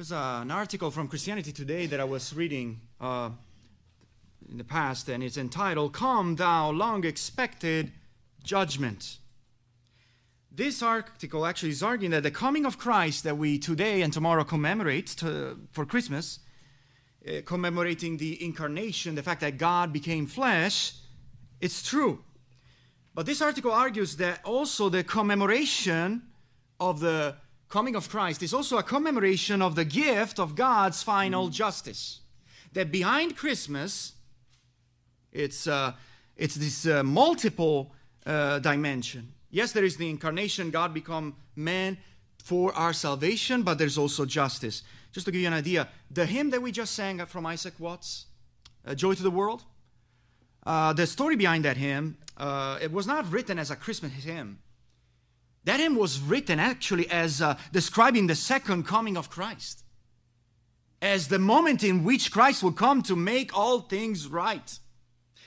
There's uh, an article from Christianity Today that I was reading uh, in the past, and it's entitled, Come Thou Long Expected Judgment. This article actually is arguing that the coming of Christ that we today and tomorrow commemorate to, for Christmas, uh, commemorating the incarnation, the fact that God became flesh, it's true. But this article argues that also the commemoration of the coming of Christ is also a commemoration of the gift of God's final mm. justice. That behind Christmas, it's, uh, it's this uh, multiple uh, dimension. Yes, there is the incarnation, God become man for our salvation, but there's also justice. Just to give you an idea, the hymn that we just sang from Isaac Watts, uh, Joy to the World, uh, the story behind that hymn, uh, it was not written as a Christmas hymn. That hymn was written actually as uh, describing the second coming of Christ, as the moment in which Christ will come to make all things right.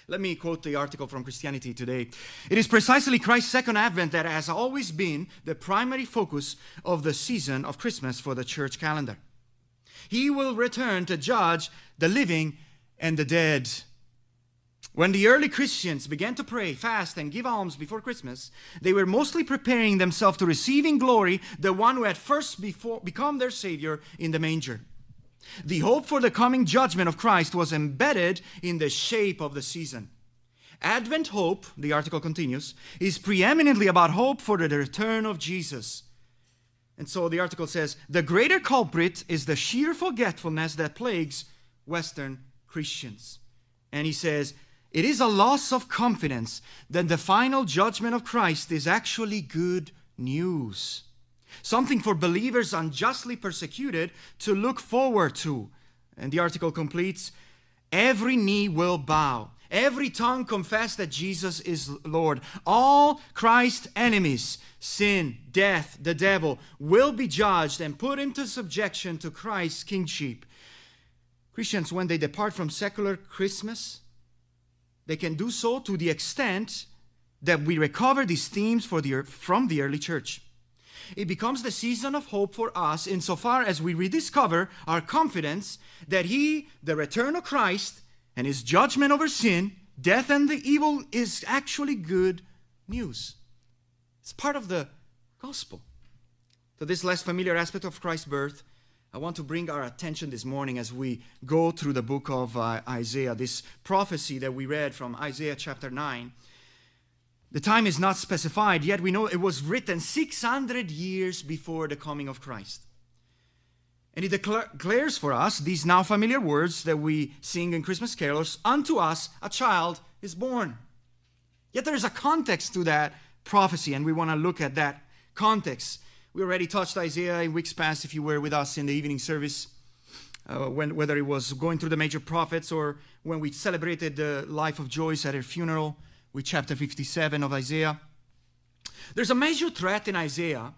Let me quote the article from Christianity Today. It is precisely Christ's second advent that has always been the primary focus of the season of Christmas for the church calendar. He will return to judge the living and the dead. When the early Christians began to pray, fast, and give alms before Christmas, they were mostly preparing themselves to receive in glory the one who had first before, become their Savior in the manger. The hope for the coming judgment of Christ was embedded in the shape of the season. Advent hope, the article continues, is preeminently about hope for the return of Jesus. And so the article says the greater culprit is the sheer forgetfulness that plagues Western Christians. And he says, it is a loss of confidence that the final judgment of Christ is actually good news. Something for believers unjustly persecuted to look forward to. And the article completes every knee will bow, every tongue confess that Jesus is Lord. All Christ's enemies, sin, death, the devil, will be judged and put into subjection to Christ's kingship. Christians, when they depart from secular Christmas, they can do so to the extent that we recover these themes the, from the early church. It becomes the season of hope for us insofar as we rediscover our confidence that He, the return of Christ, and His judgment over sin, death, and the evil is actually good news. It's part of the gospel. To this less familiar aspect of Christ's birth, I want to bring our attention this morning as we go through the book of uh, Isaiah, this prophecy that we read from Isaiah chapter 9. The time is not specified, yet we know it was written 600 years before the coming of Christ. And it declares for us these now familiar words that we sing in Christmas carols Unto us a child is born. Yet there is a context to that prophecy, and we want to look at that context. We already touched Isaiah in weeks past, if you were with us in the evening service, uh, when, whether it was going through the major prophets or when we celebrated the life of Joyce at her funeral with chapter 57 of Isaiah. There's a major threat in Isaiah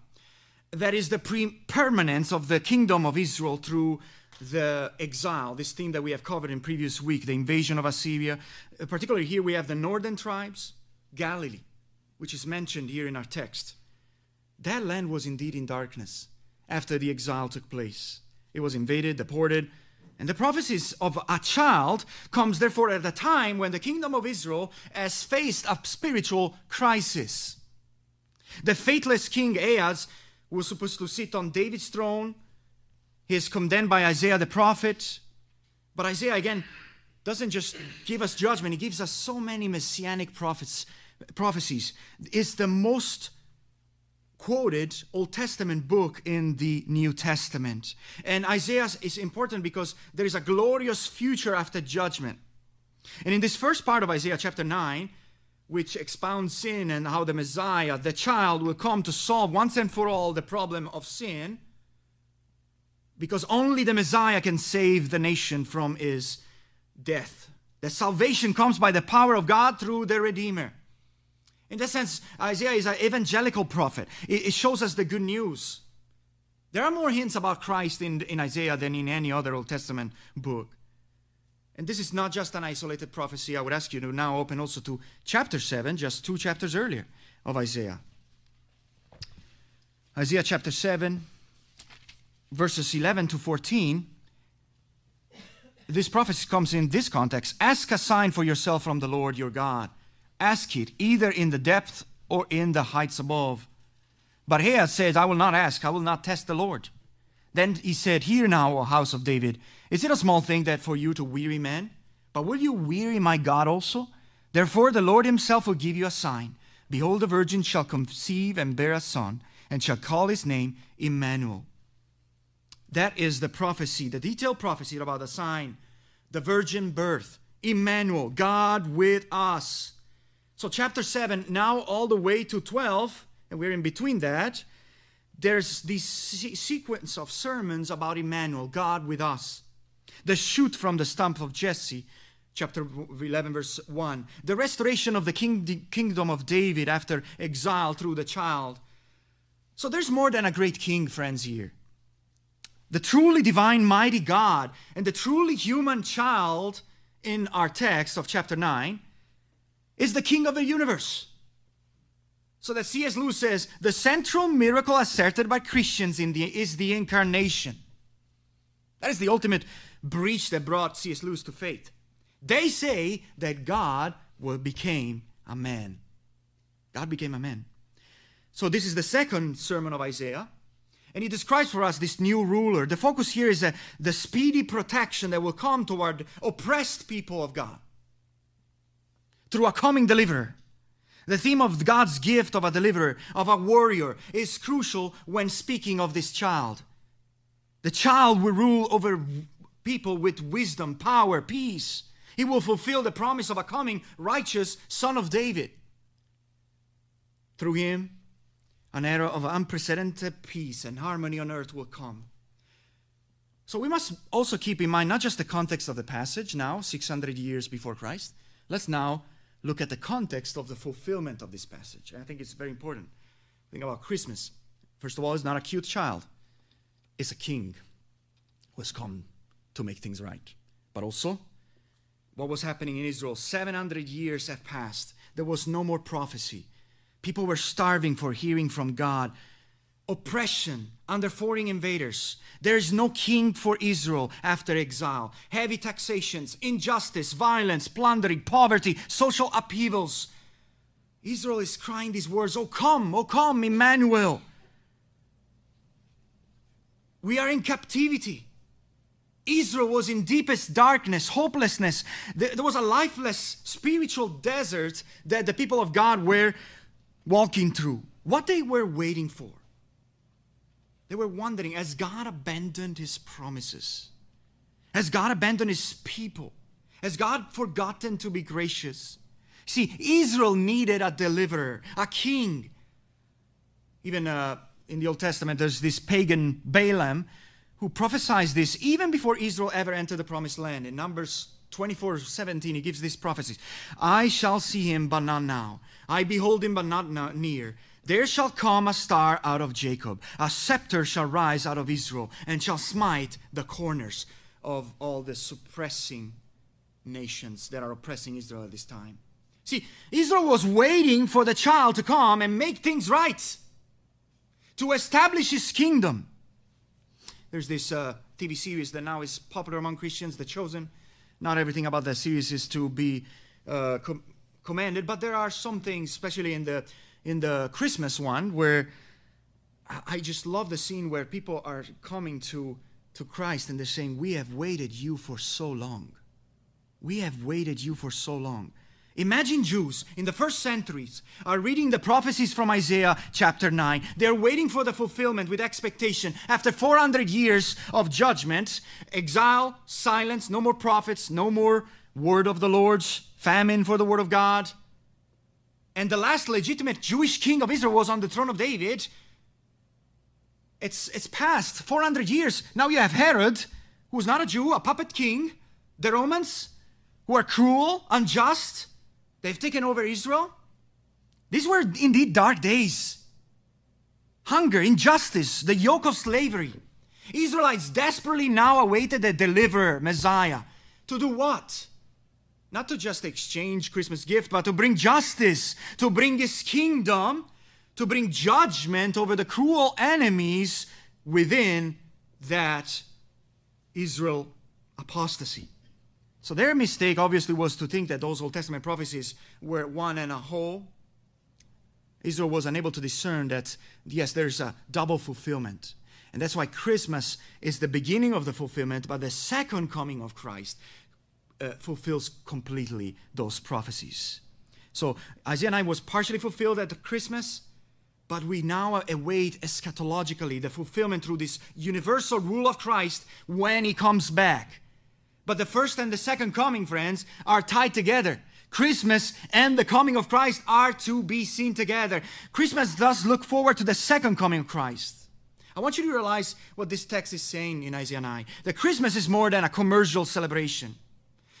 that is the pre- permanence of the kingdom of Israel through the exile, this theme that we have covered in previous week, the invasion of Assyria. Uh, particularly here we have the northern tribes, Galilee, which is mentioned here in our text. That land was indeed in darkness after the exile took place. It was invaded, deported, and the prophecies of a child comes therefore at a time when the kingdom of Israel has faced a spiritual crisis. The faithless king Ahaz was supposed to sit on David's throne. He is condemned by Isaiah the prophet. But Isaiah again doesn't just give us judgment, he gives us so many messianic prophets, prophecies. It's the most quoted Old Testament book in the New Testament. And Isaiah is important because there is a glorious future after judgment. And in this first part of Isaiah chapter 9, which expounds sin and how the Messiah, the child, will come to solve once and for all the problem of sin, because only the Messiah can save the nation from his death. The salvation comes by the power of God through the Redeemer. In that sense, Isaiah is an evangelical prophet. It, shows us the good news. There are more hints about Christ in, in Isaiah than in any other Old Testament book. And this is not just an isolated prophecy. I would ask you to now open also to chapter 7, just two chapters earlier of Isaiah. Isaiah chapter 7. verses 11 to 14, this prophecy comes in this context Ask a sign for yourself from the Lord your God. Ask it either in the depth or in the heights above. But Ahaz says, I will not ask, I will not test the Lord. Then he said, Hear now, O house of David, is it a small thing that for you to weary men? But will you weary my God also? Therefore the Lord himself will give you a sign. Behold, the virgin shall conceive and bear a son, and shall call his name Emmanuel. That is the prophecy, the detailed prophecy about the sign, the virgin birth, Emmanuel, God with us. So, chapter 7, now all the way to 12, and we're in between that, there's this sequence of sermons about Emmanuel, God with us. The shoot from the stump of Jesse, chapter 11, verse 1. The restoration of the king, kingdom of David after exile through the child. So there's more than a great king, friends, here. The truly divine, mighty God and the truly human child in our text of chapter 9 is the king of the universe. So that C.S. Lewis says the central miracle asserted by Christians in the, is the incarnation. That is the ultimate breach that brought C.S. Lewis to faith. They say that God became a man. God became a man. So this is the second sermon of Isaiah. And he describes for us this new ruler. The focus here is uh, the speedy protection that will come toward oppressed people of God through a coming deliverer. The theme of God's gift of a deliverer, of a warrior, is crucial when speaking of this child. The child will rule over people with wisdom, power, peace. He will fulfill the promise of a coming righteous son of David. Through him, an era of unprecedented peace and harmony on earth will come. So we must also keep in mind not just the context of the passage now, 600 years before Christ. Let's now look at the context of the fulfillment of this passage. I think it's very important. Think about Christmas. First of all, it's not a cute child, it's a king who has come to make things right. But also, what was happening in Israel? 700 years have passed. There was no more prophecy. People were starving for hearing from God. Oppression under foreign invaders. There is no king for Israel after exile. Heavy taxations, injustice, violence, plundering, poverty, social upheavals. Israel is crying these words Oh, come, oh, come, Emmanuel. We are in captivity. Israel was in deepest darkness, hopelessness. There was a lifeless spiritual desert that the people of God were walking through. What they were waiting for. They were wondering has God abandoned his promises? Has God abandoned his people? Has God forgotten to be gracious? See, Israel needed a deliverer, a king. Even uh, in the Old Testament, there's this pagan Balaam who prophesies this even before Israel ever entered the promised land. In Numbers 24 17, he gives this prophecy I shall see him, but not now. I behold him, but not near. There shall come a star out of Jacob, a scepter shall rise out of Israel, and shall smite the corners of all the suppressing nations that are oppressing Israel at this time. See, Israel was waiting for the child to come and make things right, to establish his kingdom. There's this uh, TV series that now is popular among Christians, The Chosen. Not everything about that series is to be uh, com- commanded, but there are some things, especially in the in the Christmas one, where I just love the scene where people are coming to to Christ and they're saying, "We have waited you for so long. We have waited you for so long." Imagine Jews in the first centuries are reading the prophecies from Isaiah chapter 9. They're waiting for the fulfillment with expectation. After 400 years of judgment, exile, silence, no more prophets, no more word of the Lord's, famine for the word of God. And the last legitimate Jewish king of Israel was on the throne of David. It's, it's past 400 years. Now you have Herod, who's not a Jew, a puppet king. The Romans, who are cruel, unjust, They've taken over Israel. These were indeed dark days. Hunger, injustice, the yoke of slavery. Israelites desperately now awaited a deliverer, Messiah. To do what? Not to just exchange Christmas gift, but to bring justice, to bring his kingdom, to bring judgment over the cruel enemies within that Israel apostasy. So their mistake obviously was to think that those Old Testament prophecies were one and a whole. Israel was unable to discern that, yes, there's a double fulfillment. And that's why Christmas is the beginning of the fulfillment, but the second coming of Christ uh, fulfills completely those prophecies. So Isaiah 9 was partially fulfilled at Christmas, but we now await eschatologically the fulfillment through this universal rule of Christ when he comes back. But the first and the second coming, friends, are tied together. Christmas and the coming of Christ are to be seen together. Christmas does look forward to the second coming of Christ. I want you to realize what this text is saying in Isaiah 9 that Christmas is more than a commercial celebration.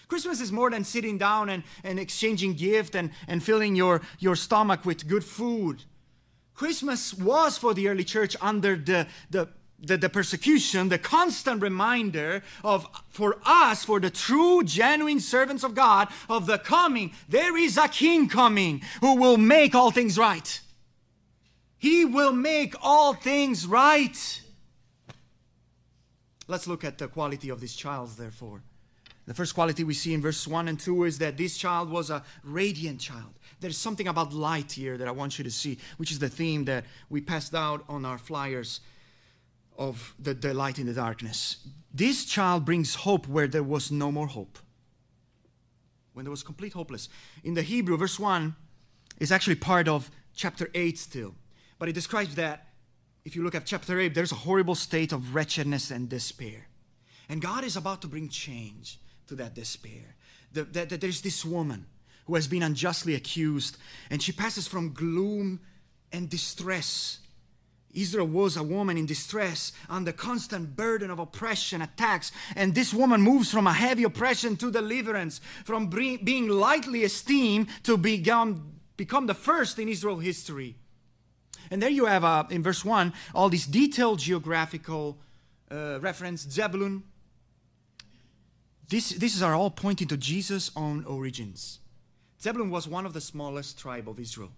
Christmas is more than sitting down and, and exchanging gift and, and filling your, your stomach with good food. Christmas was for the early church under the, the, the, the, persecution, the constant reminder of for us, for the true, genuine servants of God, of the coming. There is a king coming who will make all things right. He will make all things right. Let's look at the quality of this child, therefore. The first quality we see in verse 1 and 2 is that this child was a radiant child. There's something about light here that I want you to see, which is the theme that we passed out on our flyers of the, the light in the darkness. This child brings hope where there was no more hope, when there was complete hopeless. In the Hebrew, verse 1 is actually part of chapter 8 still, but it describes that if you look at chapter 8, there's a horrible state of wretchedness and despair. And God is about to bring change to that despair. That the, the, there's this woman who has been unjustly accused, and she passes from gloom and distress. Israel was a woman in distress under constant burden of oppression, attacks, and this woman moves from a heavy oppression to deliverance, from being lightly esteemed to become, become the first in Israel history. And there you have, uh, in verse 1, all these detailed geographical uh, reference Zebulun. This, these are all pointing to Jesus' own origins. Zebulun was one of the smallest tribe of Israel.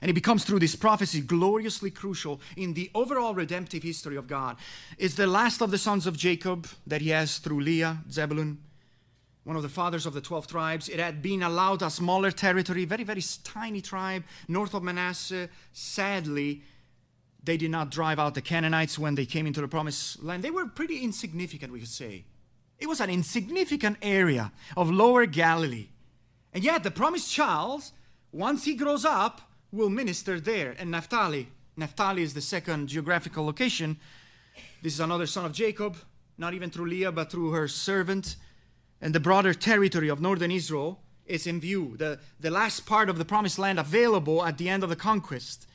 And it becomes through this prophecy gloriously crucial in the overall redemptive history of God. It's the last of the sons of Jacob that he has through Leah, Zebulun, one of the fathers of the 12 tribes. It had been allowed a smaller territory, very, very tiny tribe, north of Manasseh. Sadly, they did not drive out the Canaanites when they came into the promised land. They were pretty insignificant, we could say. It was an insignificant area of lower Galilee. And yet, the promised child, once he grows up, will minister there. And Naphtali, Naphtali is the second geographical location. This is another son of Jacob, not even through Leah, but through her servant. And the broader territory of northern Israel is in view, the, the last part of the promised land available at the end of the conquest.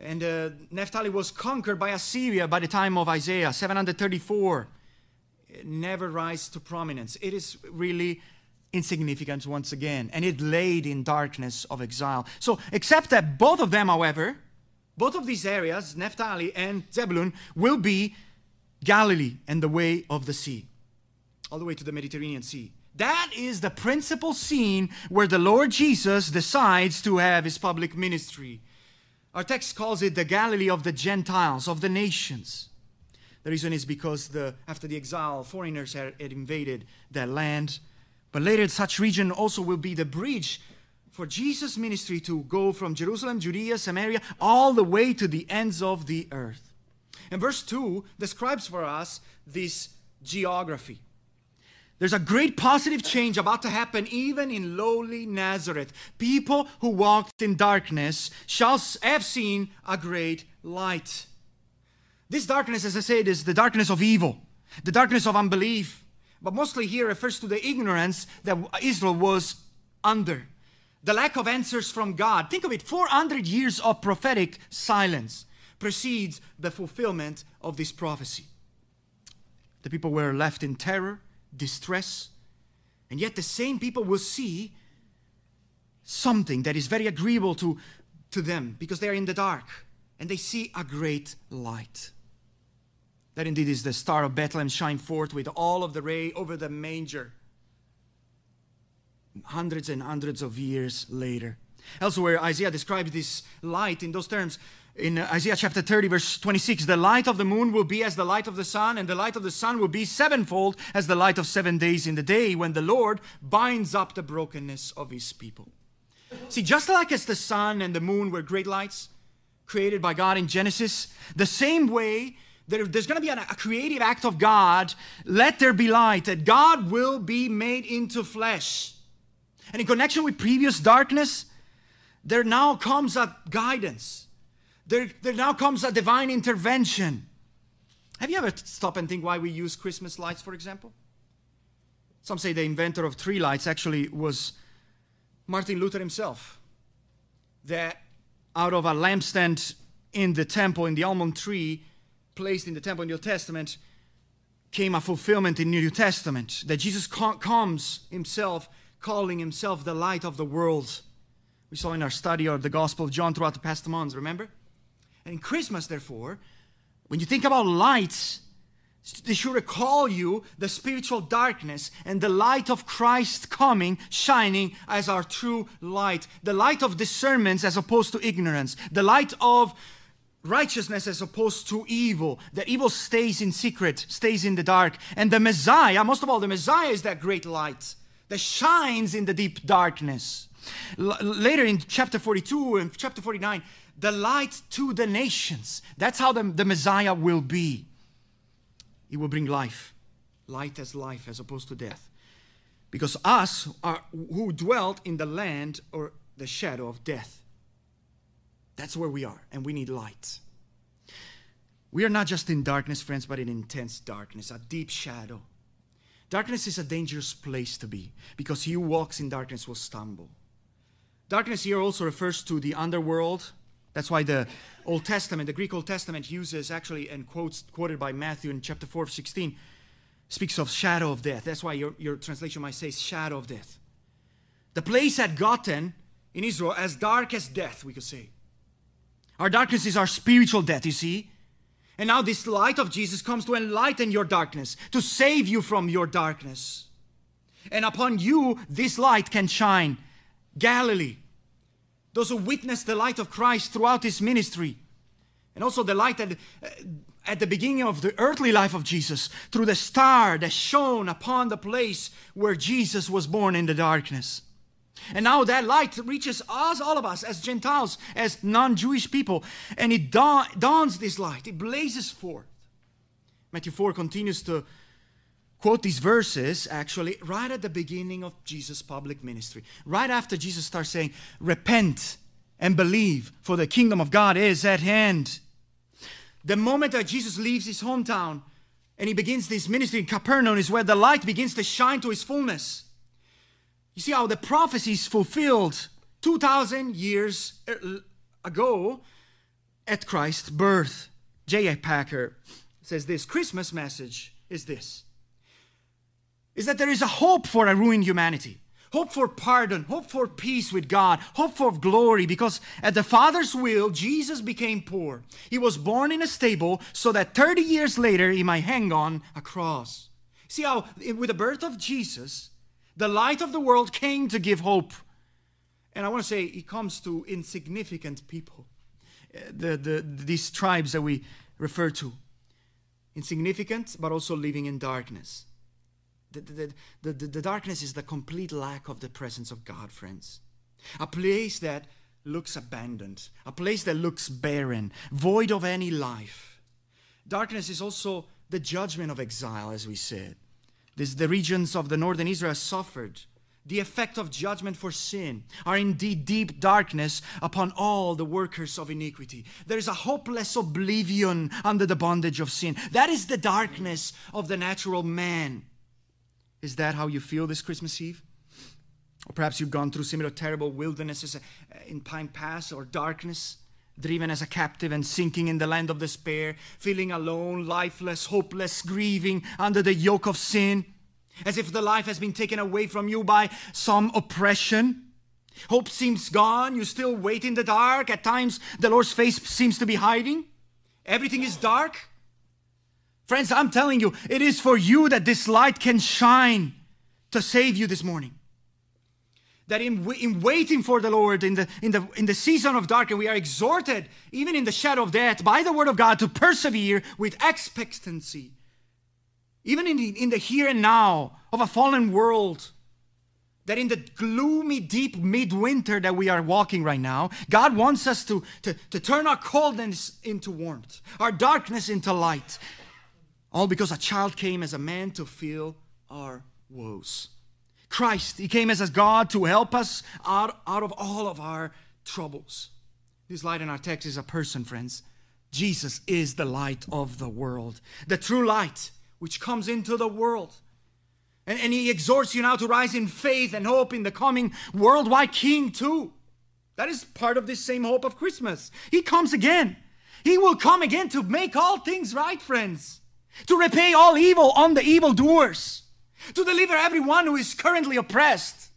And uh, Naphtali was conquered by Assyria by the time of Isaiah, 734. Never rise to prominence. It is really insignificant once again, and it laid in darkness of exile. So, except that both of them, however, both of these areas, Naphtali and Zebulun, will be Galilee and the way of the sea, all the way to the Mediterranean Sea. That is the principal scene where the Lord Jesus decides to have his public ministry. Our text calls it the Galilee of the Gentiles, of the nations. The reason is because the, after the exile, foreigners had, had invaded that land but later, such region also will be the bridge for Jesus' ministry to go from Jerusalem, Judea, Samaria, all the way to the ends of the earth. And verse 2 describes for us this geography. There's a great positive change about to happen even in lowly Nazareth. People who walked in darkness shall have seen a great light. This darkness, as I said, is the darkness of evil, the darkness of unbelief, but mostly here refers to the ignorance that Israel was under. The lack of answers from God. Think of it 400 years of prophetic silence precedes the fulfillment of this prophecy. The people were left in terror, distress, and yet the same people will see something that is very agreeable to, to them because they are in the dark and they see a great light. That indeed is the star of Bethlehem shine forth with all of the ray over the manger. Hundreds and hundreds of years later. Elsewhere, Isaiah describes this light in those terms in uh, Isaiah chapter 30, verse 26, the light of the moon will be as the light of the sun, and the light of the sun will be sevenfold as the light of seven days in the day when the Lord binds up the brokenness of his people. See, just like as the sun and the moon were great lights created by God in Genesis, the same way there, there's going to be a, a creative act of God, let there be light, that God will be made into flesh. And in connection with previous darkness, there now comes a guidance there, there now comes a divine intervention. Have you ever stopped and think why we use Christmas lights, for example? Some say the inventor of tree lights actually was Martin Luther himself. That out of a lampstand in the temple, in the almond tree, placed in the temple in the Old Testament, came a fulfillment in the New Testament. That Jesus comes himself, calling himself the light of the world. We saw in our study of the Gospel of John throughout the past months, remember? And in Christmas, therefore, when you think about lights, they should recall you the spiritual darkness and the light of Christ coming, shining as our true light. The light of discernment as opposed to ignorance. The light of righteousness as opposed to evil. That evil stays in secret, stays in the dark. And the Messiah, most of all, the Messiah is that great light that shines in the deep darkness. L- later in chapter 42 and chapter 49, the light to the nations. That's how the, the Messiah will be. He will bring life, light as life as opposed to death. Because us are who dwelt in the land or the shadow of death. That's where we are, and we need light. We are not just in darkness, friends, but in intense darkness, a deep shadow. Darkness is a dangerous place to be because he who walks in darkness will stumble. Darkness here also refers to the underworld, that's why the Old Testament, the Greek Old Testament, uses actually and quotes quoted by Matthew in chapter 4 of 16, speaks of shadow of death. That's why your, your translation might say shadow of death. The place had gotten in Israel as dark as death, we could say. Our darkness is our spiritual death, you see. And now this light of Jesus comes to enlighten your darkness, to save you from your darkness. And upon you, this light can shine. Galilee, those who witnessed the light of Christ throughout his ministry, and also the light at, uh, at the beginning of the earthly life of Jesus, through the star that shone upon the place where Jesus was born in the darkness. And now that light reaches us, all of us, as Gentiles, as non Jewish people, and it dawns this light, it blazes forth. Matthew 4 continues to quote these verses actually right at the beginning of Jesus' public ministry. Right after Jesus starts saying, Repent and believe, for the kingdom of God is at hand. The moment that Jesus leaves his hometown and he begins this ministry in Capernaum is where the light begins to shine to his fullness. You see how the prophecy is fulfilled 2,000 years uh, ago at Christ's birth. J.I. Packer says this Christmas message is this is that there is a hope for a ruined humanity. Hope for pardon, hope for peace with God, hope for glory, because at the Father's will, Jesus became poor. He was born in a stable so that 30 years later he might hang on a cross. See how, eh, with the birth of Jesus, the light of the world came to give hope. And I want to say, it comes to insignificant people, uh, the, the, these tribes that we refer to. Insignificant, but also living in darkness. The, the, the, the, the darkness is the complete lack of the presence of God, friends. A place that looks abandoned, a place that looks barren, void of any life. Darkness is also the judgment of exile, as we said. This, the regions of the northern Israel suffered the effect of judgment for sin are indeed deep darkness upon all the workers of iniquity. There is a hopeless oblivion under the bondage of sin. That is the darkness of the natural man. Is that how you feel this Christmas Eve? Or perhaps you've gone through similar terrible wildernesses uh, in time past or darkness, driven as a captive and sinking in the land of despair, feeling alone, lifeless, hopeless, grieving under the yoke of sin, as if the life has been taken away from you by some oppression. Hope seems gone, you still wait in the dark. At times, the Lord's face seems to be hiding. Everything is dark. Friends, I'm telling you, it is for you that this light can shine to save you this morning. That in, in waiting for the Lord in the, in, the, in the season of darkness, we are exhorted, even in the shadow of death, by the word of God to persevere with expectancy. Even in the, in the here and now of a fallen world, that in the gloomy, deep midwinter that we are walking right now, God wants us to, to, to turn our coldness into warmth, our darkness into light. All because a child came as a man to feel our woes. Christ, He came as a God to help us out, out of all of our troubles. This light in our text is a person, friends. Jesus is the light of the world, the true light which comes into the world. And, and he exhorts you now to rise in faith and hope in the coming worldwide King, too. That is part of this same hope of Christmas. He comes again. He will come again to make all things right, friends, to repay all evil on the evildoers, to deliver everyone who is currently oppressed,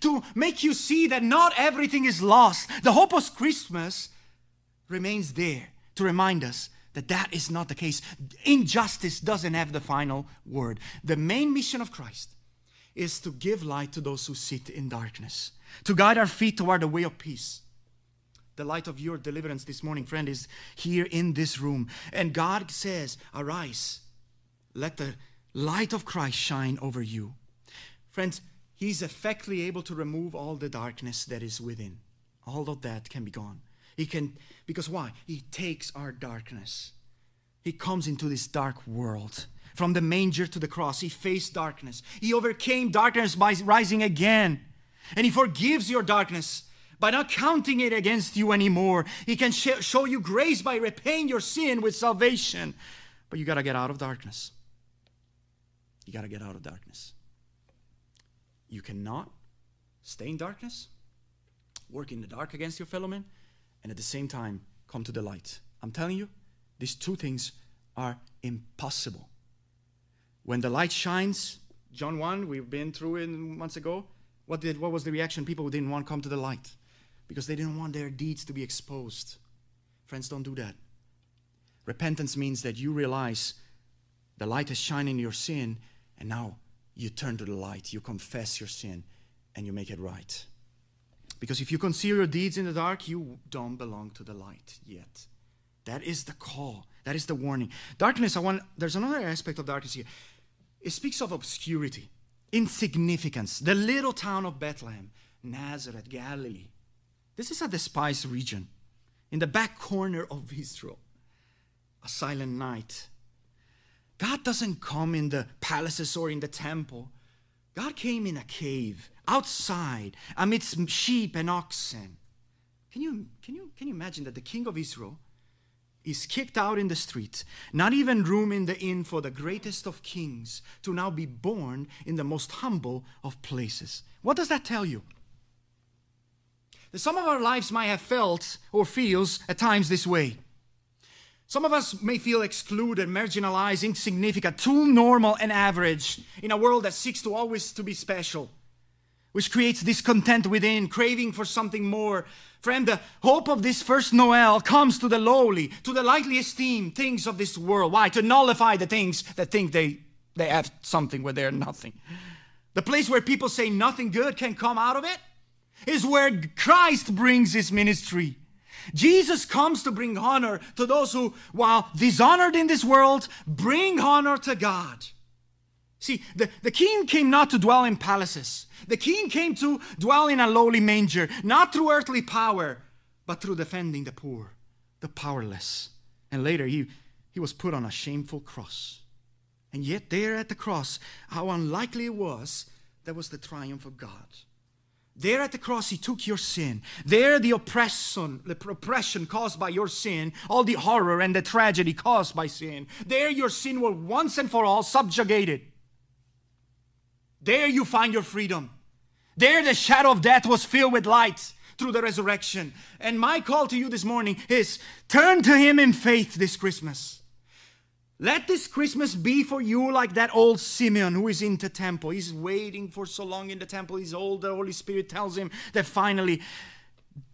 to make you see that not everything is lost. The hope of Christmas remains there to remind us that that is not the case. Injustice doesn't have the final word. The main mission of Christ is to give light to those who sit in darkness, to guide our feet toward the way of peace. The light of your deliverance this morning, friend, is here in this room. And God says, Arise, let the light of Christ shine over you. Friends, He's effectively able to remove all the darkness that is within. All of that can be gone. He can, because why? He takes our darkness. He comes into this dark world. From the manger to the cross, he faced darkness. He overcame darkness by rising again. And he forgives your darkness by not counting it against you anymore. He can sh- show you grace by repaying your sin with salvation. But you got to get out of darkness. You got to get out of darkness. You cannot stay in darkness, work in the dark against your fellow men, and at the same time come to the light. I'm telling you, these two things are impossible. When the light shines, John 1, we've been through it months ago. What, did, what was the reaction? People who didn't want to come to the light because they didn't want their deeds to be exposed. Friends, don't do that. Repentance means that you realize the light is shining your sin, and now you turn to the light, you confess your sin, and you make it right. Because if you conceal your deeds in the dark, you don't belong to the light yet. That is the call. That is the warning. Darkness, I want there's another aspect of darkness here. It speaks of obscurity, insignificance. The little town of Bethlehem, Nazareth, Galilee. This is a despised region in the back corner of Israel. A silent night. God doesn't come in the palaces or in the temple. God came in a cave outside amidst sheep and oxen. Can you, can, you, can you imagine that the king of Israel is kicked out in the streets, not even room in the inn for the greatest of kings to now be born in the most humble of places? What does that tell you? That some of our lives might have felt or feels at times this way. Some of us may feel excluded, marginalized, insignificant, too normal and average in a world that seeks to always to be special, which creates discontent within, craving for something more. Friend, the hope of this first Noel comes to the lowly, to the lightly esteemed things of this world. Why? To nullify the things that think they, they have something where they're nothing. The place where people say nothing good can come out of it is where Christ brings his ministry. Jesus comes to bring honor to those who, while dishonored in this world, bring honor to God. See, the, the king came not to dwell in palaces. The king came to dwell in a lowly manger, not through earthly power, but through defending the poor, the powerless. And later, he, he was put on a shameful cross. And yet, there at the cross, how unlikely it was, that was the triumph of God. There at the cross, He took your sin. There, the oppression, the oppression caused by your sin, all the horror and the tragedy caused by sin. There, your sin was once and for all subjugated. There, you find your freedom. There, the shadow of death was filled with light through the resurrection. And my call to you this morning is turn to Him in faith this Christmas. Let this Christmas be for you like that old Simeon who is in the temple. He's waiting for so long in the temple. He's old. The Holy Spirit tells him that finally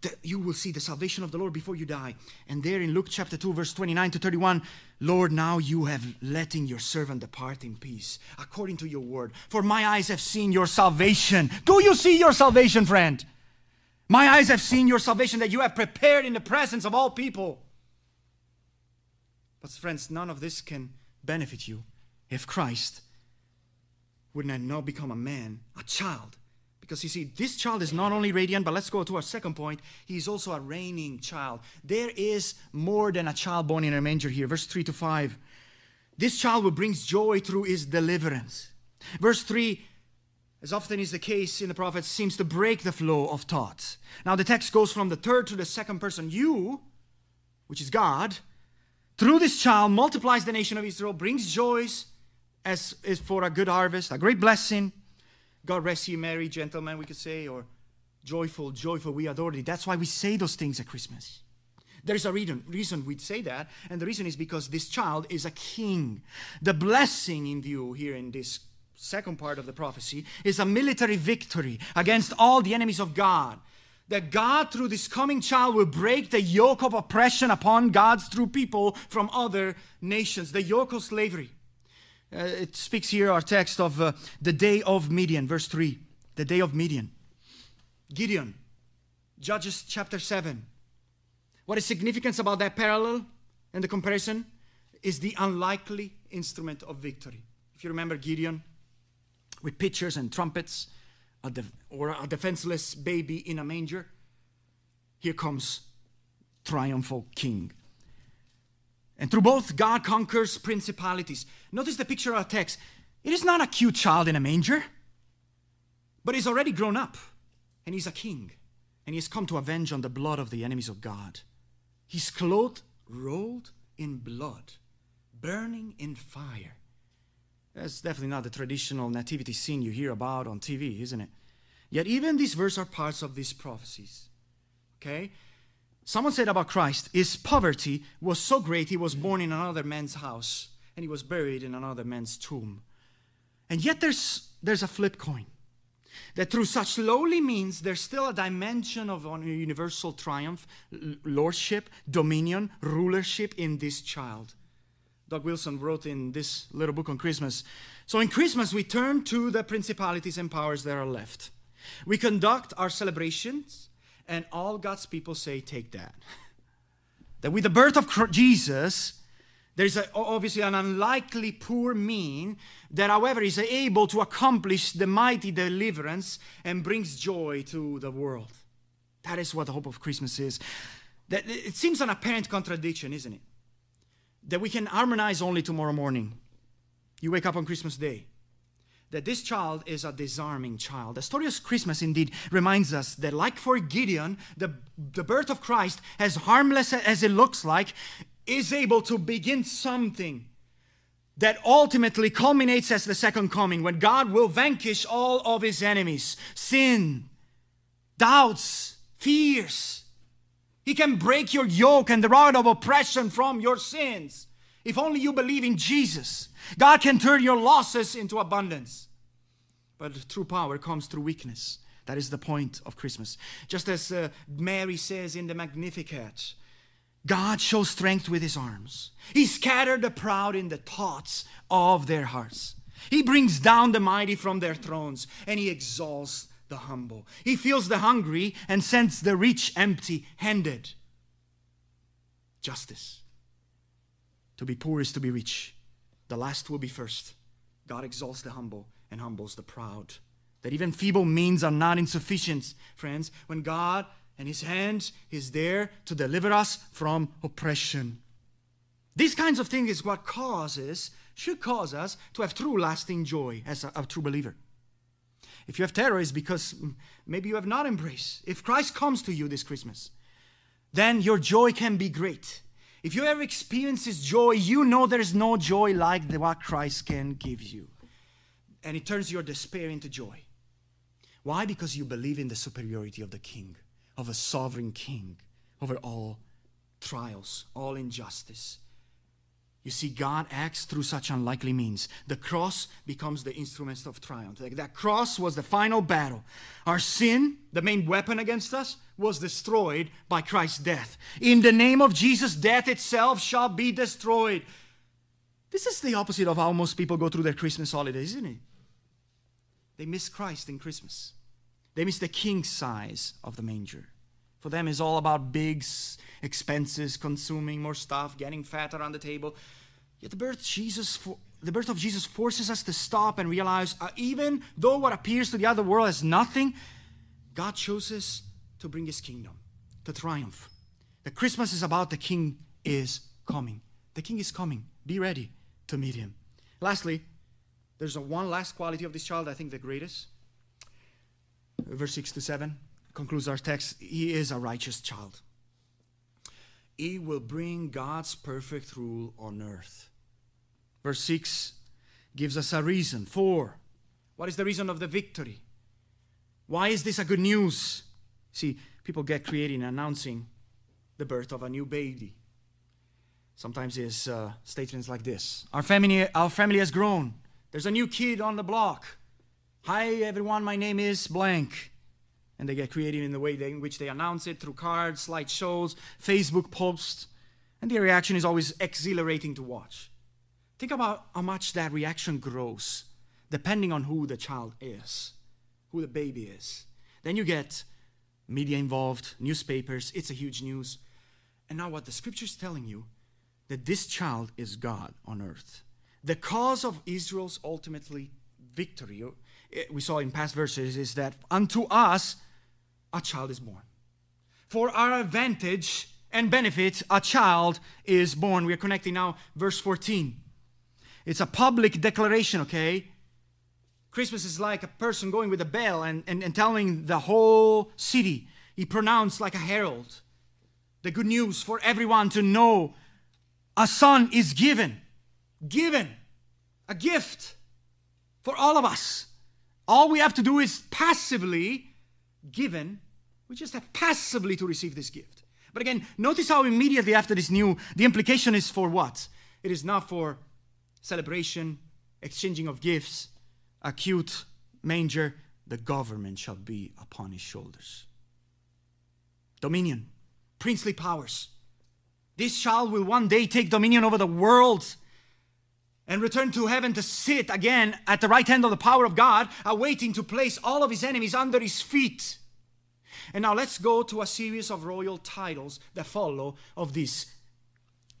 that you will see the salvation of the Lord before you die. And there in Luke chapter 2, verse 29 to 31, Lord, now you have letting your servant depart in peace, according to your word. For my eyes have seen your salvation. Do you see your salvation, friend? My eyes have seen your salvation that you have prepared in the presence of all people. But, friends, none of this can benefit you if Christ would not now become a man, a child. Because you see, this child is not only radiant, but let's go to our second point. He is also a reigning child. There is more than a child born in a manger here. Verse 3 to 5. This child will brings joy through his deliverance. Verse 3, as often is the case in the prophets, seems to break the flow of thoughts. Now the text goes from the third to the second person. You, which is God, through this child multiplies the nation of Israel, brings joys as is for a good harvest, a great blessing. God rest you, merry gentlemen, we could say, or joyful, joyful, we adore thee. That's why we say those things at Christmas. There's a reason, reason we'd say that, and the reason is because this child is a king. The blessing in view here in this second part of the prophecy is a military victory against all the enemies of God. That God, through this coming child, will break the yoke of oppression upon God's true people from other nations, the yoke of slavery. Uh, it speaks here, our text, of uh, the day of Midian, verse 3. The day of Midian. Gideon, Judges chapter 7. What is significance about that parallel and the comparison is the unlikely instrument of victory. If you remember Gideon, with pitchers and trumpets, a or a defenseless baby in a manger, here comes triumphal king. And through both, God conquers principalities. Notice the picture of our text. It is not a cute child in a manger, but he's already grown up, and he's a king, and he has come to avenge on the blood of the enemies of God. He's clothed, rolled in blood, burning in fire. That's definitely not the traditional nativity scene you hear about on TV, isn't it? Yet even these verses are parts of these prophecies. Okay? Someone said about Christ, his poverty was so great he was born in another man's house and he was buried in another man's tomb. And yet there's, there's a flip coin. That through such lowly means, there's still a dimension of universal triumph, lordship, dominion, rulership in this child. Doug Wilson wrote in this little book on Christmas. So in Christmas, we turn to the principalities and powers that are left. We conduct our celebrations and all God's people say, Take that. that with the birth of Jesus, there's a, obviously an unlikely poor mean that, however, is able to accomplish the mighty deliverance and brings joy to the world. That is what the hope of Christmas is. That it seems an apparent contradiction, isn't it? That we can harmonize only tomorrow morning. You wake up on Christmas Day that this child is a disarming child. The story of Christmas indeed reminds us that, like for Gideon, the, the birth of Christ, as harmless as it looks like, is able to begin something that ultimately culminates as the second coming when God will vanquish all of his enemies sin, doubts, fears. He can break your yoke and the rod of oppression from your sins. If only you believe in Jesus, God can turn your losses into abundance. But true power comes through weakness. That is the point of Christmas. Just as uh, Mary says in the Magnificat, God shows strength with his arms. He scattered the proud in the thoughts of their hearts. He brings down the mighty from their thrones and he exalts the humble. He feels the hungry and sends the rich empty handed. Justice. To be poor is to be rich. The last will be first. God exalts the humble and humbles the proud. That even feeble means are not insufficient, friends, when God and His hand is there to deliver us from oppression. These kinds of things is what causes, should cause us to have true lasting joy as a, a true believer. If you have terror, it's because maybe you have not embraced. If Christ comes to you this Christmas, then your joy can be great. If you ever experience His joy, you know there's no joy like the, what Christ can give you. And it turns your despair into joy. Why? Because you believe in the superiority of the King, of a sovereign King over all trials, all injustice. You see, God acts through such unlikely means. The cross becomes the instrument of triumph. That cross was the final battle. Our sin, the main weapon against us, was destroyed by Christ's death. In the name of Jesus, death itself shall be destroyed. This is the opposite of how most people go through their Christmas holidays, isn't it? They miss Christ in Christmas. They miss the king size of the manger. For them, it's all about big expenses, consuming more stuff, getting fat around the table. Yet the birth, Jesus, the birth of Jesus forces us to stop and realize uh, even though what appears to the other world is nothing, God chooses to bring his kingdom, to triumph. The Christmas is about the king is coming. The king is coming. Be ready to meet him. Lastly, there's a one last quality of this child, I think the greatest. Verse 6 to 7 concludes our text. He is a righteous child. He will bring God's perfect rule on earth. Verse 6 gives us a reason. For, what is the reason of the victory? Why is this a good news? See, people get creative in announcing the birth of a new baby. Sometimes it's uh, statements like this Our family, our family has grown. There's a new kid on the block. Hi, everyone, my name is blank. And they get creative in the way they, in which they announce it through cards, slideshows, Facebook posts. And the reaction is always exhilarating to watch. Think about how much that reaction grows depending on who the child is, who the baby is. Then you get media involved, newspapers, it's a huge news. And now, what the scripture is telling you that this child is God on earth. The cause of Israel's ultimately victory, eh, we saw in past verses, is that unto us a child is born. For our advantage and benefit, a child is born. We are connecting now, verse 14. It's a public declaration, okay? Christmas is like a person going with a bell and, and, and telling the whole city. He pronounced like a herald the good news for everyone to know a son is given. Given. A gift for all of us. All we have to do is passively given. We just have passively to receive this gift. But again, notice how immediately after this new, the implication is for what? It is not for celebration, exchanging of gifts, a cute manger. The government shall be upon his shoulders. Dominion, princely powers. This child will one day take dominion over the world and return to heaven to sit again at the right hand of the power of God, awaiting to place all of his enemies under his feet. And now let's go to a series of royal titles that follow of this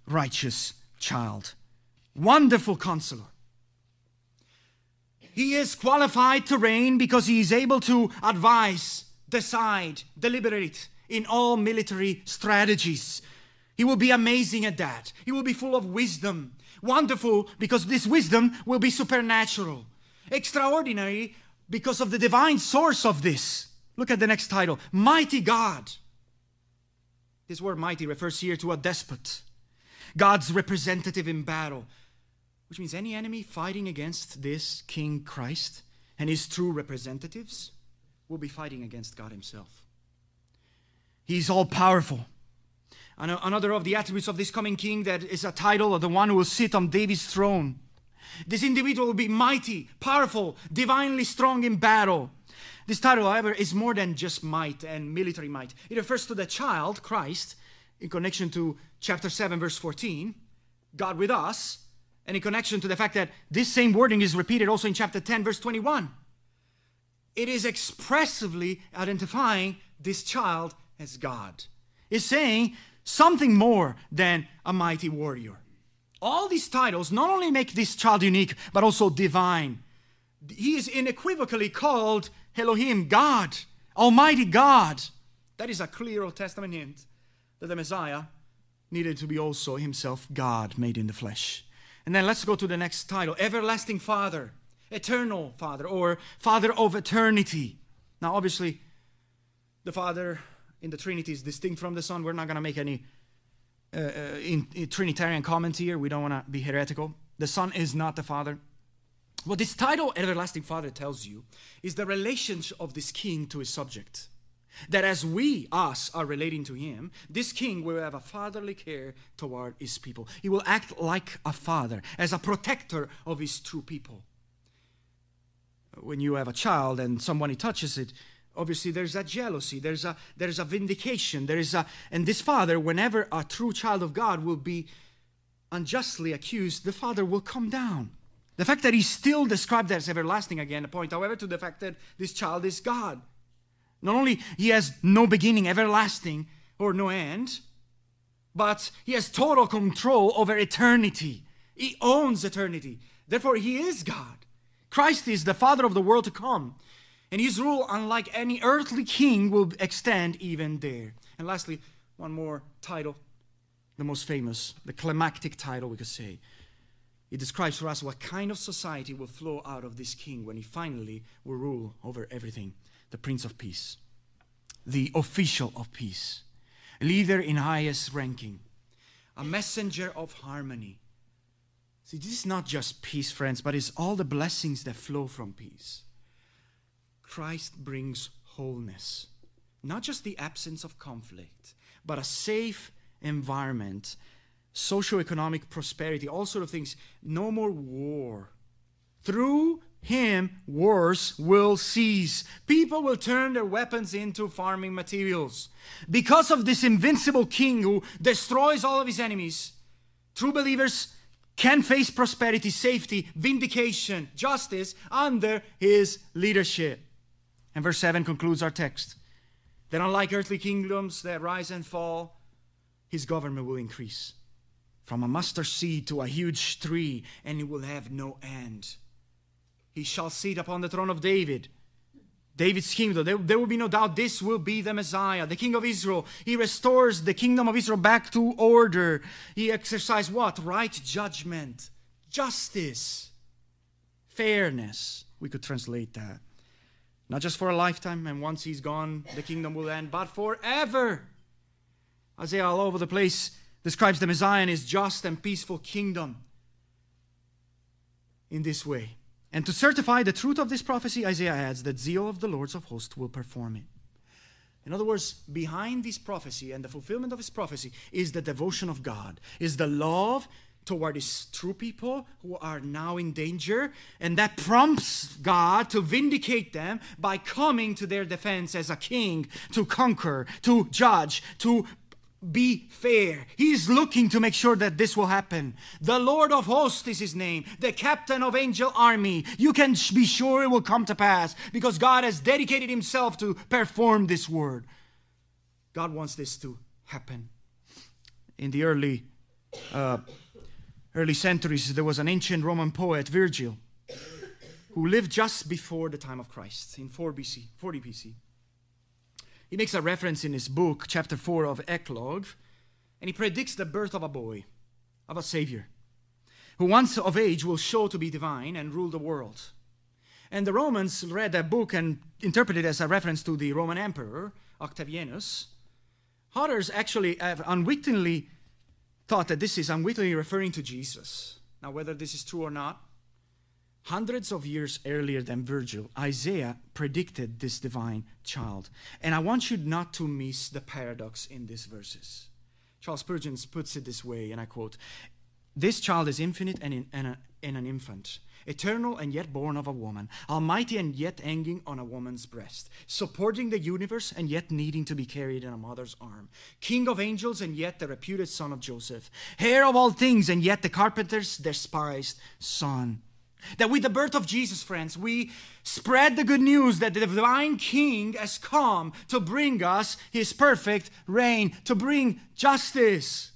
righteous child. Wonderful counselor. He is qualified to reign because he is able to advise, decide, deliberate in all military strategies. He will be amazing at that. He will be full of wisdom. Wonderful because this wisdom will be supernatural. Extraordinary because of the divine source of this. Look at the next title Mighty God. This word mighty refers here to a despot, God's representative in battle, which means any enemy fighting against this King Christ and his true representatives will be fighting against God Himself. He's all powerful. Another of the attributes of this coming king that is a title of the one who will sit on David's throne. This individual will be mighty, powerful, divinely strong in battle. This title, however, is more than just might and military might. It refers to the child, Christ, in connection to chapter 7, verse 14, God with us, and in connection to the fact that this same wording is repeated also in chapter 10, verse 21. It is expressively identifying this child as God. It's saying something more than a mighty warrior. All these titles not only make this child unique, but also divine. He is unequivocally called Elohim, God, Almighty God. That is a clear Old Testament hint that the Messiah needed to be also himself God made in the flesh. And then let's go to the next title Everlasting Father, Eternal Father, or Father of Eternity. Now, obviously, the Father in the Trinity is distinct from the Son. We're not going to make any uh, uh, in, in Trinitarian comment here. We don't want to be heretical. The Son is not the Father. What this title, Everlasting Father, tells you is the relationship of this king to his subject. That as we, us, are relating to him, this king will have a fatherly care toward his people. He will act like a father, as a protector of his true people. When you have a child and somebody touches it, obviously there's a jealousy there's a there's a vindication there is a and this father whenever a true child of god will be unjustly accused the father will come down. The fact that he's still described as everlasting again a point however to the fact that this child is god. Not only he has no beginning everlasting or no end but he has total control over eternity. He owns eternity. Therefore he is god. Christ is the father of the world to come and his rule, unlike any earthly king, will extend even there. And lastly, one more title, the most famous, the climactic title, we could say. It describes for us what kind of society will flow out of this king when he finally will rule over everything the Prince of Peace, the official of peace, leader in highest ranking, a messenger of harmony. See, this is not just peace, friends, but it's all the blessings that flow from peace. Christ brings wholeness, not just the absence of conflict, but a safe environment, socioeconomic prosperity, all sort of things. No more war. Through him, wars will cease. People will turn their weapons into farming materials. Because of this invincible king who destroys all of his enemies, true believers can face prosperity, safety, vindication, justice under his leadership. And verse 7 concludes our text that unlike earthly kingdoms that rise and fall, his government will increase from a mustard seed to a huge tree, and it will have no end. He shall sit upon the throne of David. David's kingdom. There, there, will be no doubt this will be the Messiah, the King of Israel. He restores the kingdom of Israel back to order. He exercises what? Right judgment, justice, fairness. We could translate that. Not just for a lifetime, and once he's gone, the kingdom will end, but forever. Isaiah, all over the place, describes the Messiah and his just and peaceful kingdom in this way. And to certify the truth of this prophecy, Isaiah adds that zeal of the Lords of hosts will perform it. In other words, behind this prophecy and the fulfillment of his prophecy is the devotion of God, is the love toward his true people who are now in danger, and that prompts God to vindicate them by coming to their defense as a king to conquer, to judge, to be fair. He's looking to make sure that this will happen. The Lord of hosts is his name, the captain of angel army. You can be sure it will come to pass because God has dedicated himself to perform this word. God wants this to happen. In the early uh, early centuries, there was an ancient Roman poet, Virgil, who lived just before the time of Christ, in 4 BC, 40 BC. He makes a reference in his book, chapter 4 of Eclogue, and he predicts the birth of a boy, of a Savior, who once of age will show to be divine and rule the world. And the Romans read that book and interpreted it as a reference to the Roman Emperor, Octavianus. Others actually have unwittingly thought that this is unwittingly referring to Jesus. Now, whether this is true or not, hundreds of years earlier than Virgil, Isaiah predicted this divine child. And I want you not to miss the paradox in these verses. Charles Spurgeon puts it this way, and I quote This child is infinite and, in, and, and an infant eternal and yet born of a woman, almighty and yet hanging on a woman's breast, supporting the universe and yet needing to be carried in a mother's arm, king of angels and yet the reputed son of Joseph, heir of all things and yet the carpenter's despised son. That with the birth of Jesus, friends, we spread the good news that the divine King has come to bring us his perfect reign, to bring justice.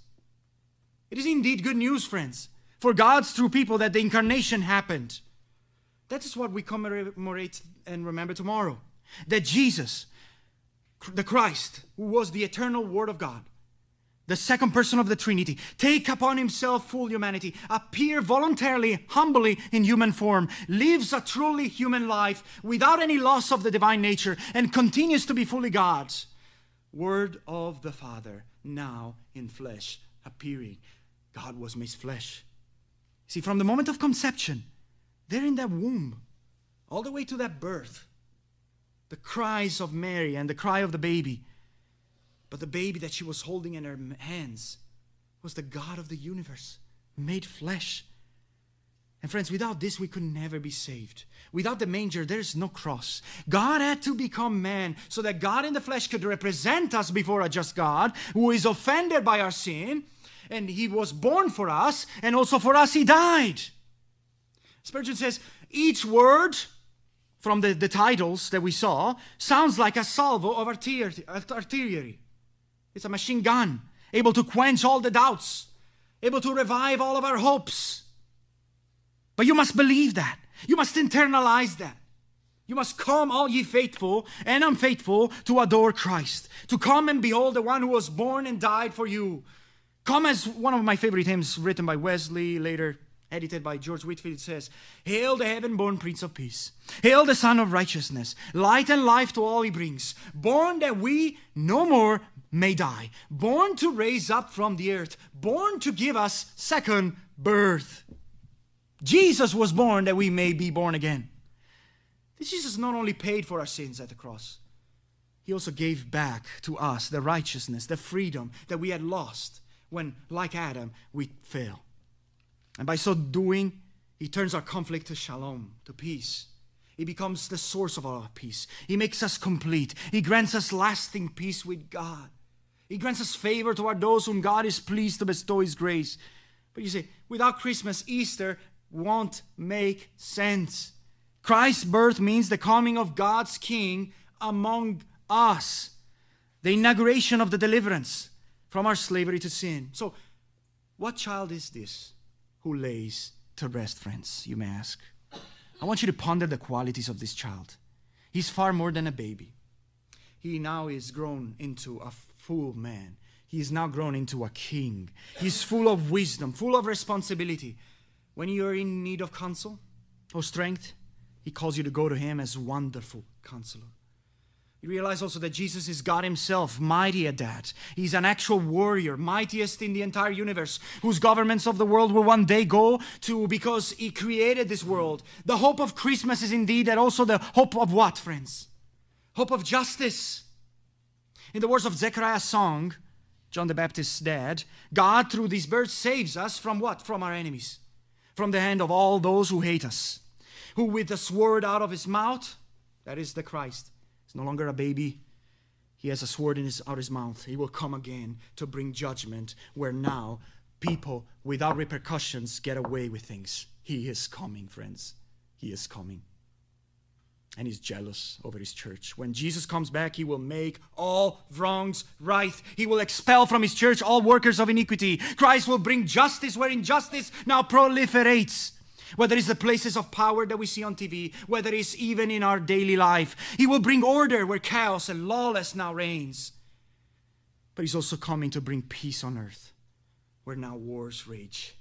It is indeed good news, friends for God's true people that the incarnation happened. That is what we commemorate and remember tomorrow. That Jesus, the Christ, who was the eternal Word of God, the second person of the Trinity, take upon himself full humanity, appear voluntarily, humbly in human form, lives a truly human life without any loss of the divine nature, and continues to be fully God's. Word of the Father, now in flesh, appearing. God was made flesh See, from the moment of conception, they're in that womb, all the way to that birth. The cries of Mary and the cry of the baby. But the baby that she was holding in her hands was the God of the universe, made flesh. And friends, without this, we could never be saved. Without the manger, there's no cross. God had to become man so that God in the flesh could represent us before a just God who is offended by our sin. And he was born for us, and also for us, he died. Spurgeon says, each word from the, the titles that we saw sounds like a salvo of artillery. It's a machine gun, able to quench all the doubts, able to revive all of our hopes. But you must believe that. You must internalize that. You must come, all ye faithful and unfaithful, to adore Christ, to come and behold the one who was born and died for you. Come as one of my favorite hymns written by Wesley, later edited by George Whitefield, says, Hail the heaven born Prince of Peace. Hail the Sun of Righteousness. Light and life to all he brings. Born that we no more may die. Born to raise up from the earth. Born to give us second birth. Jesus was born that we may be born again. Jesus not only paid for our sins at the cross, he also gave back to us the righteousness, the freedom that we had lost when, like Adam, we fail. And by so doing, he turns our conflict to shalom, to peace. He becomes the source of our peace. He makes us complete. He grants us lasting peace with God. He grants us favor toward those whom God is pleased to bestow His grace. But you say, without Christmas, Easter won't make sense. Christ's birth means the coming of God's King among us, the inauguration of the deliverance from our slavery to sin. So, what child is this who lays to rest, friends, you may ask? I want you to ponder the qualities of this child. He's far more than a baby. He now is grown into a full man. He is now grown into a king. He's full of wisdom, full of responsibility. When you're in need of counsel or strength, he calls you to go to him as wonderful counselor. You realize also that Jesus is God Himself, mighty at that. He's an actual warrior, mightiest in the entire universe, whose governments of the world will one day go to because He created this world. The hope of Christmas is indeed and also the hope of what, friends? Hope of justice. In the words of Zechariah's song, John the Baptist's dad, God through these birds saves us from what? From our enemies from the hand of all those who hate us, who with the sword out of his mouth, that is the Christ, is no longer a baby. He has a sword in his, out his mouth. He will come again to bring judgment where now people without repercussions get away with things. He is coming, friends. He is coming and he's jealous over his church. When Jesus comes back, he will make all wrongs right. He will expel from his church all workers of iniquity. Christ will bring justice where injustice now proliferates. Whether it's the places of power that we see on TV, whether it's even in our daily life, he will bring order where chaos and lawless now reigns. But he's also coming to bring peace on earth where now wars rage.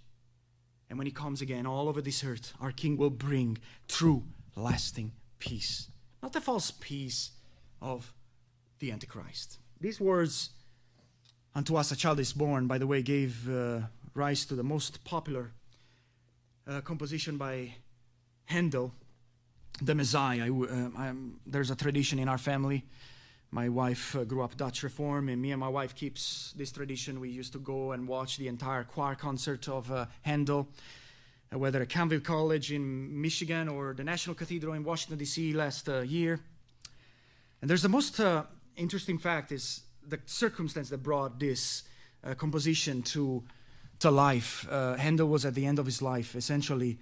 And when he comes again all over this earth, our king will bring true, lasting peace, not the false peace of the Antichrist. These words, unto us a child is born, by the way, gave uh, rise to the most popular uh, composition by Handel, the Messiah. Uh, there's a tradition in our family. My wife uh, grew up Dutch Reform, and me and my wife keeps this tradition. We used to go and watch the entire choir concert of uh, Handel uh, whether at Calvin College in Michigan or the National Cathedral in Washington, D.C. last uh, year. And there's the most uh, interesting fact is the circumstance that brought this uh, composition to, to life. Uh, Handel was at the end of his life. Essentially,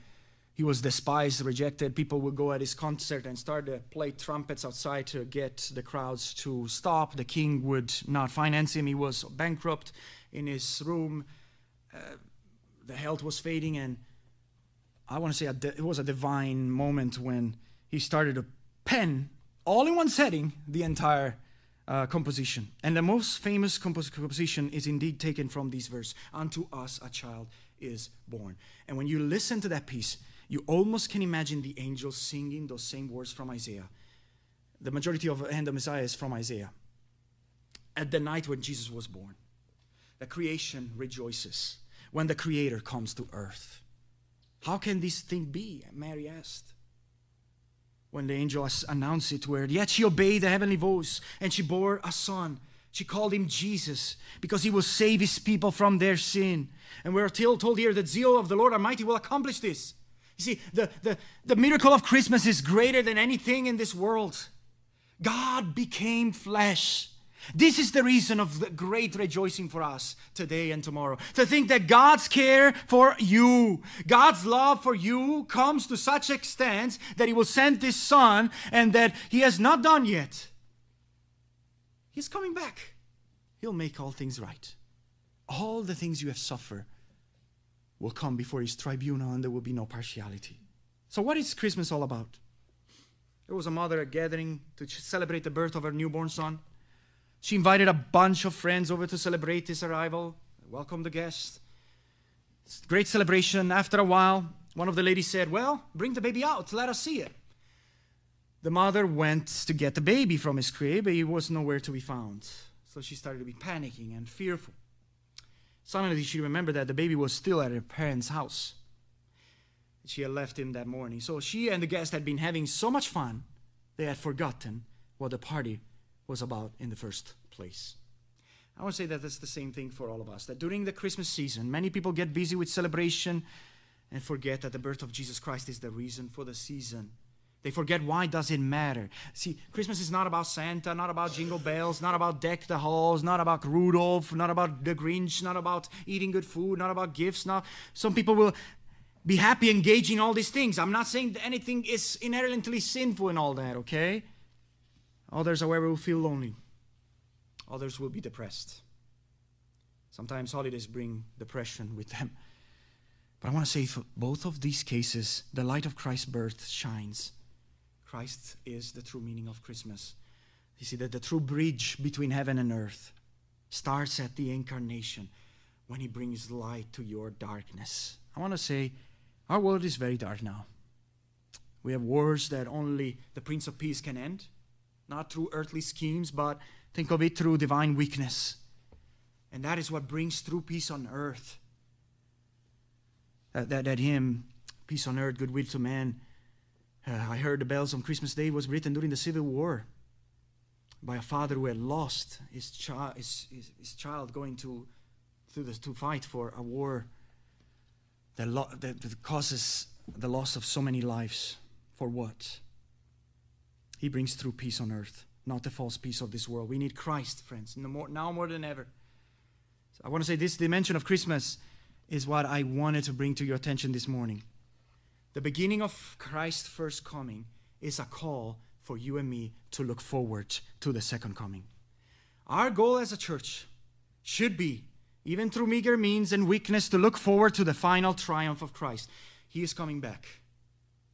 he was despised, rejected. People would go at his concert and start to play trumpets outside to get the crowds to stop. The king would not finance him. He was bankrupt in his room. Uh, the health was fading, and I want to say it was a divine moment when he started to pen all in one setting the entire uh, composition. And the most famous compos- composition is indeed taken from this verse Unto us a child is born. And when you listen to that piece, you almost can imagine the angels singing those same words from Isaiah. The majority of and the Messiah is from Isaiah. At the night when Jesus was born, the creation rejoices when the Creator comes to earth. How can this thing be? Mary asked. When the angel announced it to her, yet she obeyed the heavenly voice and she bore a son. She called him Jesus because he will save his people from their sin. And we're told here that zeal of the Lord Almighty will accomplish this. You see, the, the, the miracle of Christmas is greater than anything in this world. God became flesh. This is the reason of the great rejoicing for us today and tomorrow. To think that God's care for you, God's love for you comes to such extent that He will send His Son and that He has not done yet. He's coming back. He'll make all things right. All the things you have suffered will come before His tribunal and there will be no partiality. So, what is Christmas all about? There was a mother gathering to celebrate the birth of her newborn son. She invited a bunch of friends over to celebrate his arrival, welcome the guest. Great celebration. After a while, one of the ladies said, Well, bring the baby out, let us see it. The mother went to get the baby from his crib, but he was nowhere to be found. So she started to be panicking and fearful. Suddenly, she remembered that the baby was still at her parents' house. She had left him that morning. So she and the guest had been having so much fun, they had forgotten what the party was about in the first place. I want to say that that's the same thing for all of us. That during the Christmas season, many people get busy with celebration and forget that the birth of Jesus Christ is the reason for the season. They forget why does it matter. See, Christmas is not about Santa, not about jingle bells, not about deck the halls, not about Rudolph, not about the Grinch, not about eating good food, not about gifts. Not some people will be happy engaging all these things. I'm not saying that anything is inherently sinful in all that, okay? Others, however, will feel lonely. Others will be depressed. Sometimes holidays bring depression with them. But I want to say, for both of these cases, the light of Christ's birth shines. Christ is the true meaning of Christmas. You see that the true bridge between heaven and earth starts at the incarnation when he brings light to your darkness. I want to say, our world is very dark now. We have wars that only the Prince of Peace can end not through earthly schemes, but think of it through divine weakness. And that is what brings true peace on earth. That, that, that hymn, Peace on Earth, Goodwill to Man, uh, I heard the bells on Christmas Day was written during the Civil War by a father who had lost his, chi- his, his, his child going to, to, the, to fight for a war that, lo- that, that causes the loss of so many lives. For what? He brings true peace on earth, not the false peace of this world. We need Christ, friends, more, now more than ever. So I want to say this dimension of Christmas is what I wanted to bring to your attention this morning. The beginning of Christ's first coming is a call for you and me to look forward to the second coming. Our goal as a church should be, even through meager means and weakness, to look forward to the final triumph of Christ. He is coming back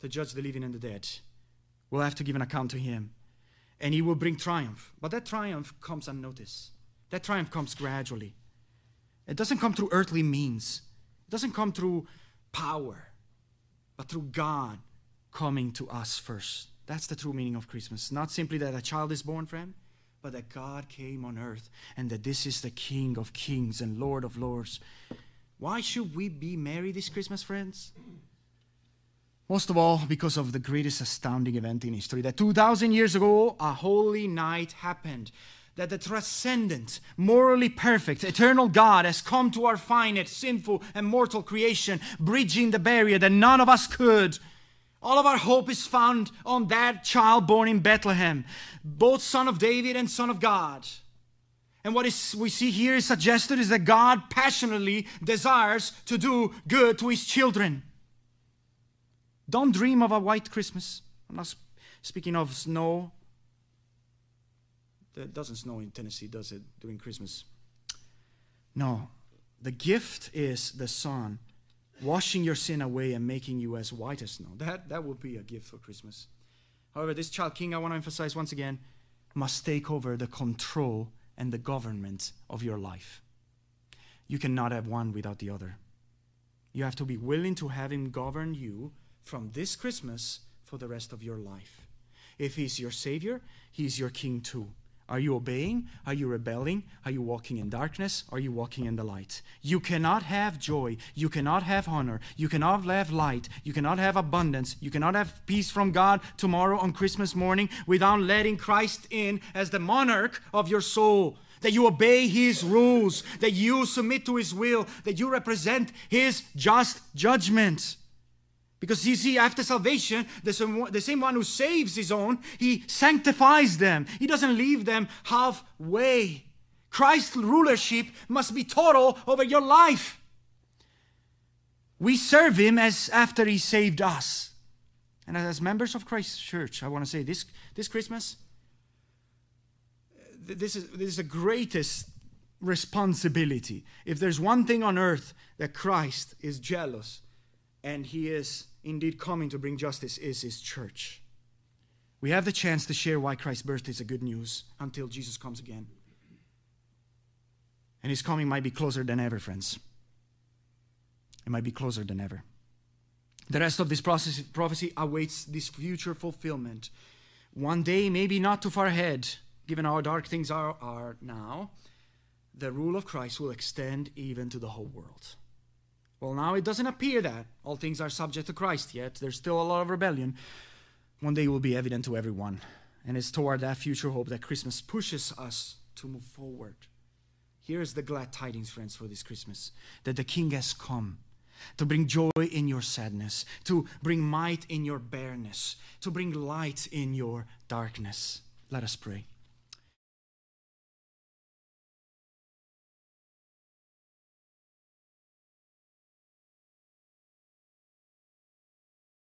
to judge the living and the dead. We'll have to give an account to him. And he will bring triumph. But that triumph comes unnoticed. That triumph comes gradually. It doesn't come through earthly means, it doesn't come through power, but through God coming to us first. That's the true meaning of Christmas. Not simply that a child is born, friend, but that God came on earth and that this is the King of kings and Lord of lords. Why should we be merry this Christmas, friends? Most of all, because of the greatest astounding event in history that 2,000 years ago, a holy night happened. That the transcendent, morally perfect, eternal God has come to our finite, sinful, and mortal creation, bridging the barrier that none of us could. All of our hope is found on that child born in Bethlehem, both son of David and son of God. And what is, we see here is suggested is that God passionately desires to do good to his children. Don't dream of a white Christmas. I'm not speaking of snow. It doesn't snow in Tennessee, does it, during Christmas? No. The gift is the Son washing your sin away and making you as white as snow. That, that would be a gift for Christmas. However, this child king, I want to emphasize once again, must take over the control and the government of your life. You cannot have one without the other. You have to be willing to have him govern you from this Christmas for the rest of your life. If He's your Savior, He's your King too. Are you obeying? Are you rebelling? Are you walking in darkness? Are you walking in the light? You cannot have joy. You cannot have honor. You cannot have light. You cannot have abundance. You cannot have peace from God tomorrow on Christmas morning without letting Christ in as the monarch of your soul. That you obey His rules, that you submit to His will, that you represent His just judgment. Because you see, after salvation, the same, one who saves his own, he sanctifies them. He doesn't leave them halfway. Christ's rulership must be total over your life. We serve him as after he saved us. And as members of Christ's church, I want to say this, this Christmas, this is, this is the greatest responsibility. If there's one thing on earth that Christ is jealous and he is indeed coming to bring justice is his church. We have the chance to share why Christ's birth is a good news until Jesus comes again. And his coming might be closer than ever, friends. It might be closer than ever. The rest of this process, prophecy awaits this future fulfillment. One day, maybe not too far ahead, given how dark things are, are now, the rule of Christ will extend even to the whole world. Well, now it doesn't appear that all things are subject to Christ yet. There's still a lot of rebellion. One day will be evident to everyone. And it's toward that future hope that Christmas pushes us to move forward. Here's the glad tidings, friends, for this Christmas that the King has come to bring joy in your sadness, to bring might in your bareness, to bring light in your darkness. Let us pray.